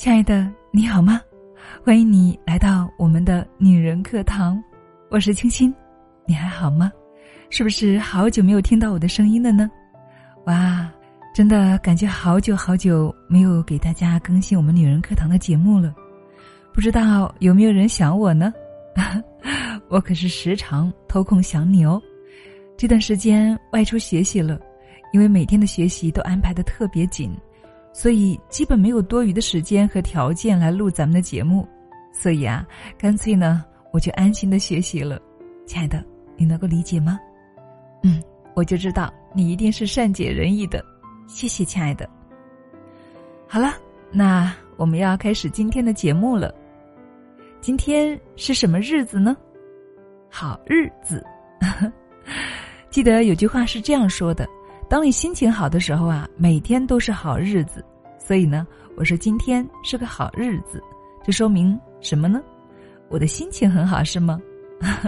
亲爱的，你好吗？欢迎你来到我们的女人课堂，我是清新，你还好吗？是不是好久没有听到我的声音了呢？哇，真的感觉好久好久没有给大家更新我们女人课堂的节目了，不知道有没有人想我呢？我可是时常偷空想你哦。这段时间外出学习了，因为每天的学习都安排的特别紧。所以基本没有多余的时间和条件来录咱们的节目，所以啊，干脆呢，我就安心的学习了。亲爱的，你能够理解吗？嗯，我就知道你一定是善解人意的，谢谢，亲爱的。好了，那我们要开始今天的节目了。今天是什么日子呢？好日子。记得有句话是这样说的。当你心情好的时候啊，每天都是好日子。所以呢，我说今天是个好日子，这说明什么呢？我的心情很好，是吗？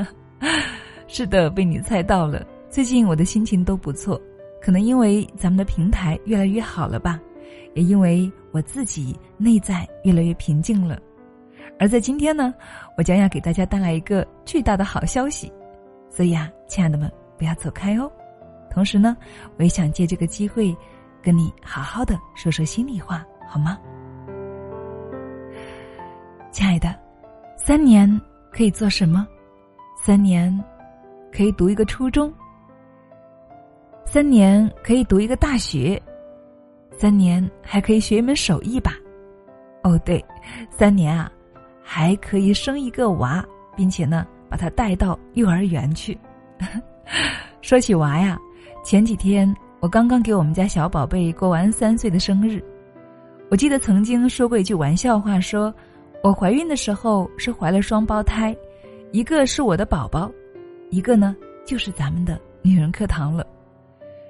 是的，被你猜到了。最近我的心情都不错，可能因为咱们的平台越来越好了吧，也因为我自己内在越来越平静了。而在今天呢，我将要给大家带来一个巨大的好消息，所以啊，亲爱的们，不要走开哦。同时呢，我也想借这个机会，跟你好好的说说心里话，好吗？亲爱的，三年可以做什么？三年可以读一个初中，三年可以读一个大学，三年还可以学一门手艺吧？哦，对，三年啊，还可以生一个娃，并且呢，把他带到幼儿园去。说起娃呀。前几天我刚刚给我们家小宝贝过完三岁的生日，我记得曾经说过一句玩笑话，说我怀孕的时候是怀了双胞胎，一个是我的宝宝，一个呢就是咱们的女人课堂了。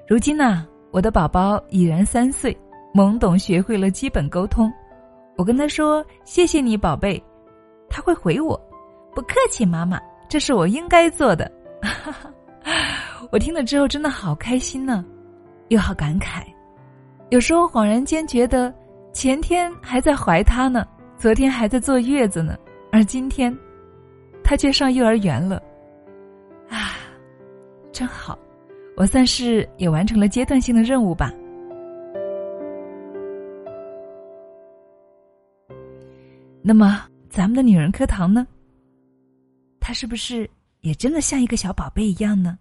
如今呢，我的宝宝已然三岁，懵懂学会了基本沟通，我跟他说谢谢你宝贝，他会回我，不客气妈妈，这是我应该做的。哈哈。我听了之后真的好开心呢，又好感慨。有时候恍然间觉得，前天还在怀他呢，昨天还在坐月子呢，而今天，他却上幼儿园了。啊，真好，我算是也完成了阶段性的任务吧。那么，咱们的女人课堂呢？他是不是也真的像一个小宝贝一样呢？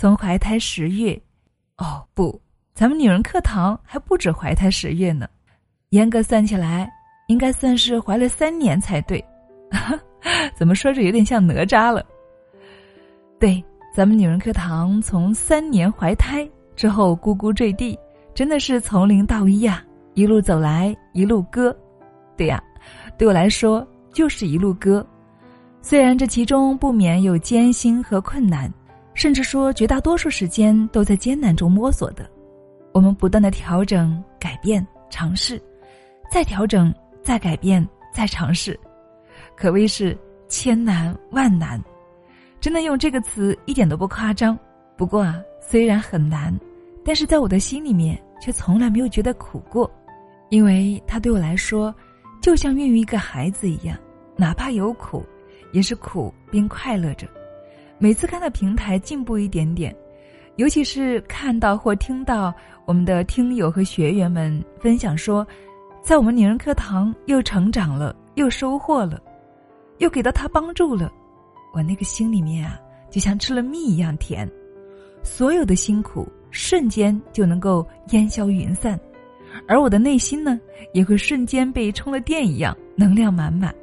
从怀胎十月，哦不，咱们女人课堂还不止怀胎十月呢，严格算起来，应该算是怀了三年才对。怎么说着有点像哪吒了？对，咱们女人课堂从三年怀胎之后咕咕坠地，真的是从零到一呀，一路走来一路歌。对呀，对我来说就是一路歌，虽然这其中不免有艰辛和困难。甚至说，绝大多数时间都在艰难中摸索的。我们不断的调整、改变、尝试，再调整、再改变、再尝试，可谓是千难万难。真的用这个词一点都不夸张。不过啊，虽然很难，但是在我的心里面却从来没有觉得苦过，因为它对我来说，就像孕育一个孩子一样，哪怕有苦，也是苦并快乐着。每次看到平台进步一点点，尤其是看到或听到我们的听友和学员们分享说，在我们女人课堂又成长了，又收获了，又给到他帮助了，我那个心里面啊，就像吃了蜜一样甜，所有的辛苦瞬间就能够烟消云散，而我的内心呢，也会瞬间被充了电一样，能量满满。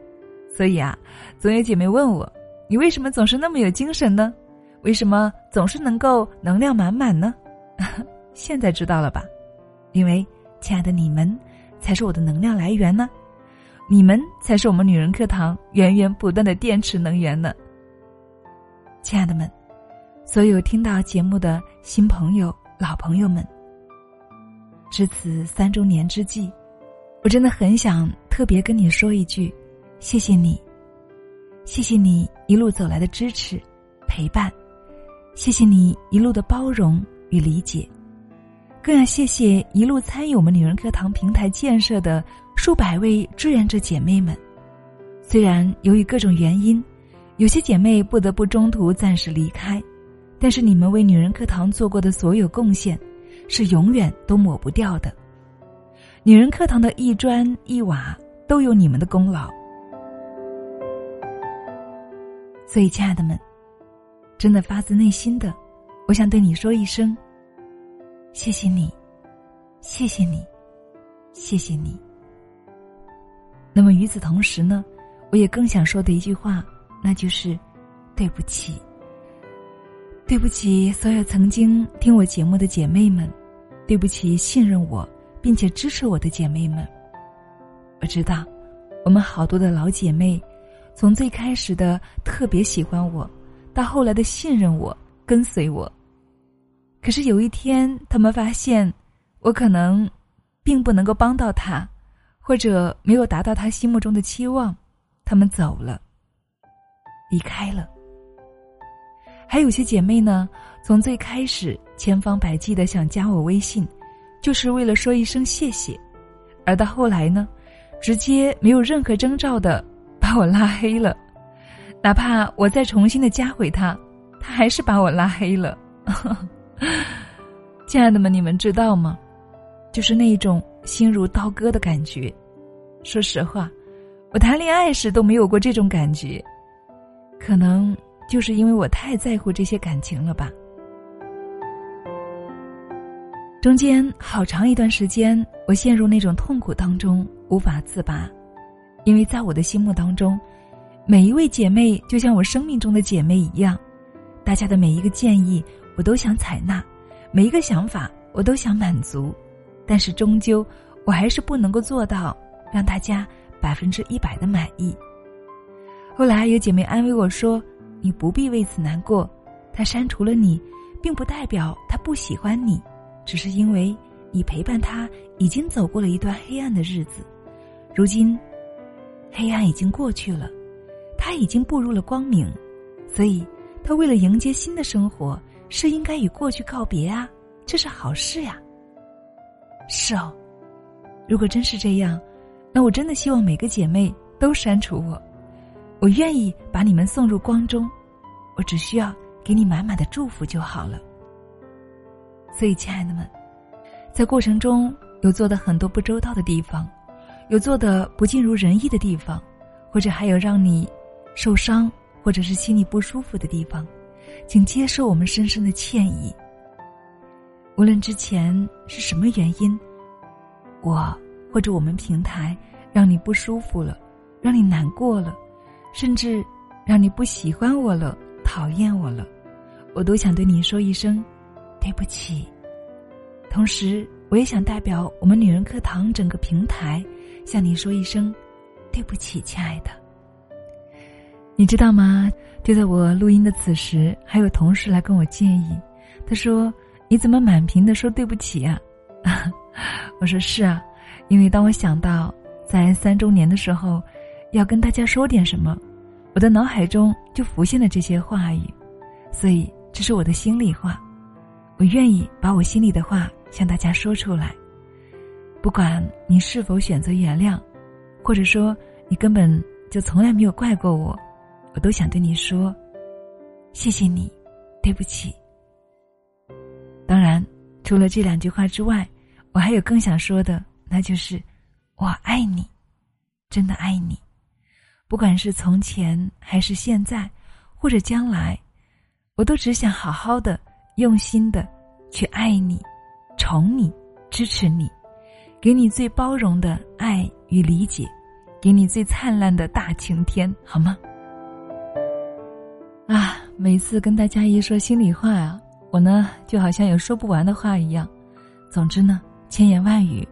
所以啊，总有姐妹问我。你为什么总是那么有精神呢？为什么总是能够能量满满呢？现在知道了吧？因为亲爱的你们才是我的能量来源呢，你们才是我们女人课堂源源不断的电池能源呢。亲爱的们，所有听到节目的新朋友、老朋友们，至此三周年之际，我真的很想特别跟你说一句：谢谢你。谢谢你一路走来的支持、陪伴，谢谢你一路的包容与理解，更要谢谢一路参与我们女人课堂平台建设的数百位志愿者姐妹们。虽然由于各种原因，有些姐妹不得不中途暂时离开，但是你们为女人课堂做过的所有贡献，是永远都抹不掉的。女人课堂的一砖一瓦都有你们的功劳。所以，亲爱的们，真的发自内心的，我想对你说一声：谢谢你，谢谢你，谢谢你。那么与此同时呢，我也更想说的一句话，那就是对不起。对不起，所有曾经听我节目的姐妹们，对不起信任我并且支持我的姐妹们。我知道，我们好多的老姐妹。从最开始的特别喜欢我，到后来的信任我、跟随我。可是有一天，他们发现我可能并不能够帮到他，或者没有达到他心目中的期望，他们走了，离开了。还有些姐妹呢，从最开始千方百计的想加我微信，就是为了说一声谢谢，而到后来呢，直接没有任何征兆的。把我拉黑了，哪怕我再重新的加回他，他还是把我拉黑了。亲爱的们，你们知道吗？就是那种心如刀割的感觉。说实话，我谈恋爱时都没有过这种感觉，可能就是因为我太在乎这些感情了吧。中间好长一段时间，我陷入那种痛苦当中，无法自拔。因为在我的心目当中，每一位姐妹就像我生命中的姐妹一样，大家的每一个建议我都想采纳，每一个想法我都想满足，但是终究我还是不能够做到让大家百分之一百的满意。后来有姐妹安慰我说：“你不必为此难过，他删除了你，并不代表他不喜欢你，只是因为你陪伴他已经走过了一段黑暗的日子，如今。”黑暗已经过去了，他已经步入了光明，所以他为了迎接新的生活，是应该与过去告别啊，这是好事呀。是哦，如果真是这样，那我真的希望每个姐妹都删除我，我愿意把你们送入光中，我只需要给你满满的祝福就好了。所以，亲爱的们，在过程中有做的很多不周到的地方。有做的不尽如人意的地方，或者还有让你受伤或者是心里不舒服的地方，请接受我们深深的歉意。无论之前是什么原因，我或者我们平台让你不舒服了，让你难过了，甚至让你不喜欢我了、讨厌我了，我都想对你说一声对不起。同时，我也想代表我们女人课堂整个平台。向你说一声，对不起，亲爱的。你知道吗？就在我录音的此时，还有同事来跟我建议，他说：“你怎么满屏的说对不起呀？” 我说：“是啊，因为当我想到在三周年的时候要跟大家说点什么，我的脑海中就浮现了这些话语，所以这是我的心里话，我愿意把我心里的话向大家说出来。”不管你是否选择原谅，或者说你根本就从来没有怪过我，我都想对你说：谢谢你，对不起。当然，除了这两句话之外，我还有更想说的，那就是我爱你，真的爱你。不管是从前还是现在，或者将来，我都只想好好的、用心的去爱你、宠你、支持你。给你最包容的爱与理解，给你最灿烂的大晴天，好吗？啊，每次跟大家一说心里话啊，我呢就好像有说不完的话一样。总之呢，千言万语，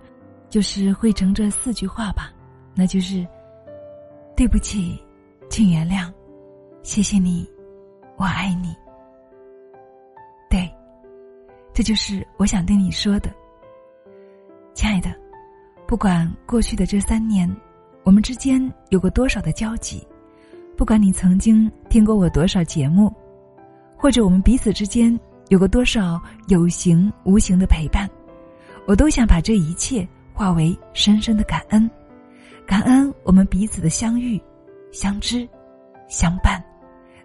就是汇成这四句话吧，那就是：对不起，请原谅，谢谢你，我爱你。对，这就是我想对你说的，亲爱的。不管过去的这三年，我们之间有过多少的交集，不管你曾经听过我多少节目，或者我们彼此之间有过多少有形无形的陪伴，我都想把这一切化为深深的感恩，感恩我们彼此的相遇、相知、相伴，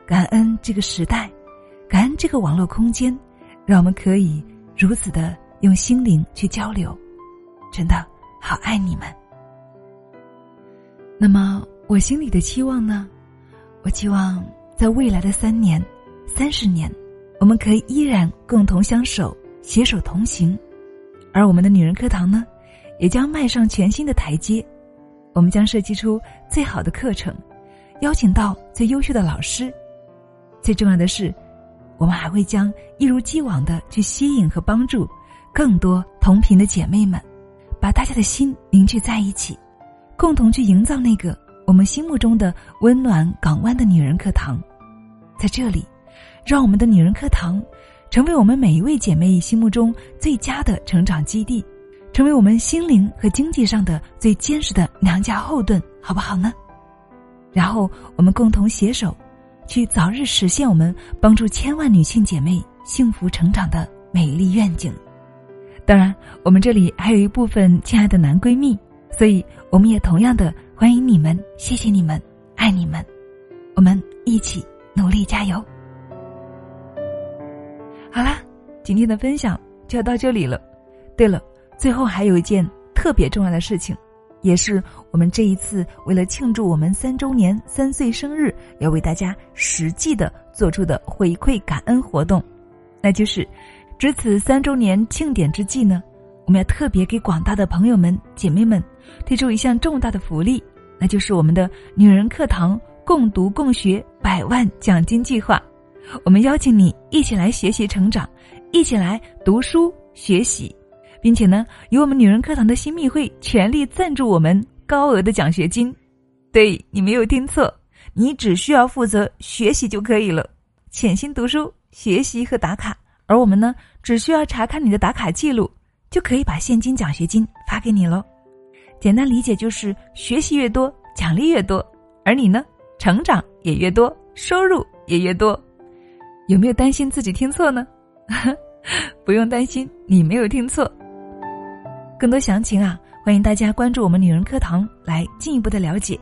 感恩这个时代，感恩这个网络空间，让我们可以如此的用心灵去交流。真的好爱你们。那么我心里的期望呢？我期望在未来的三年、三十年，我们可以依然共同相守、携手同行，而我们的女人课堂呢，也将迈上全新的台阶。我们将设计出最好的课程，邀请到最优秀的老师。最重要的是，我们还会将一如既往的去吸引和帮助更多同频的姐妹们，把大家的心凝聚在一起，共同去营造那个我们心目中的温暖港湾的女人课堂。在这里，让我们的女人课堂成为我们每一位姐妹心目中最佳的成长基地。成为我们心灵和经济上的最坚实的娘家后盾，好不好呢？然后我们共同携手，去早日实现我们帮助千万女性姐妹幸福成长的美丽愿景。当然，我们这里还有一部分亲爱的男闺蜜，所以我们也同样的欢迎你们，谢谢你们，爱你们，我们一起努力加油。好啦，今天的分享就要到这里了。对了。最后还有一件特别重要的事情，也是我们这一次为了庆祝我们三周年三岁生日，要为大家实际的做出的回馈感恩活动，那就是，值此三周年庆典之际呢，我们要特别给广大的朋友们姐妹们推出一项重大的福利，那就是我们的女人课堂共读共学百万奖金计划，我们邀请你一起来学习成长，一起来读书学习。并且呢，由我们女人课堂的新密会全力赞助我们高额的奖学金。对你没有听错，你只需要负责学习就可以了，潜心读书、学习和打卡。而我们呢，只需要查看你的打卡记录，就可以把现金奖学金发给你喽。简单理解就是，学习越多，奖励越多，而你呢，成长也越多，收入也越多。有没有担心自己听错呢？不用担心，你没有听错。更多详情啊，欢迎大家关注我们女人课堂来进一步的了解。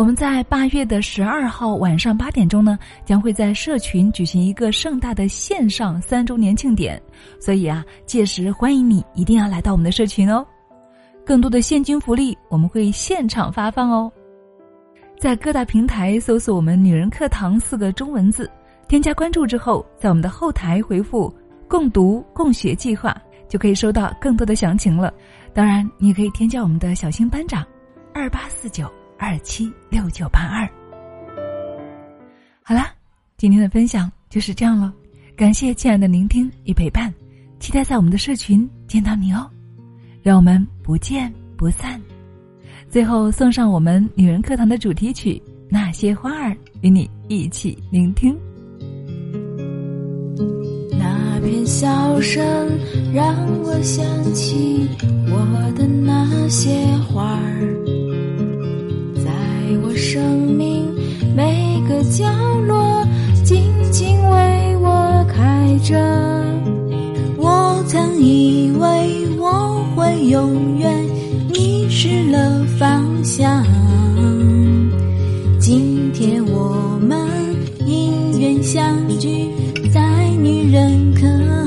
我们在八月的十二号晚上八点钟呢，将会在社群举行一个盛大的线上三周年庆典，所以啊，届时欢迎你一定要来到我们的社群哦。更多的现金福利我们会现场发放哦。在各大平台搜索我们女人课堂四个中文字，添加关注之后，在我们的后台回复“共读共学计划”，就可以收到更多的详情了。当然，你也可以添加我们的小新班长，二八四九二七六九八二。好啦，今天的分享就是这样了，感谢亲爱的聆听与陪伴，期待在我们的社群见到你哦，让我们不见不散。最后送上我们女人课堂的主题曲《那些花儿》，与你一起聆听。那片笑声让我想起我的那些花儿，生命每个角落静静为我开着。我曾以为我会永远迷失了方向，今天我们因缘相聚在女人。里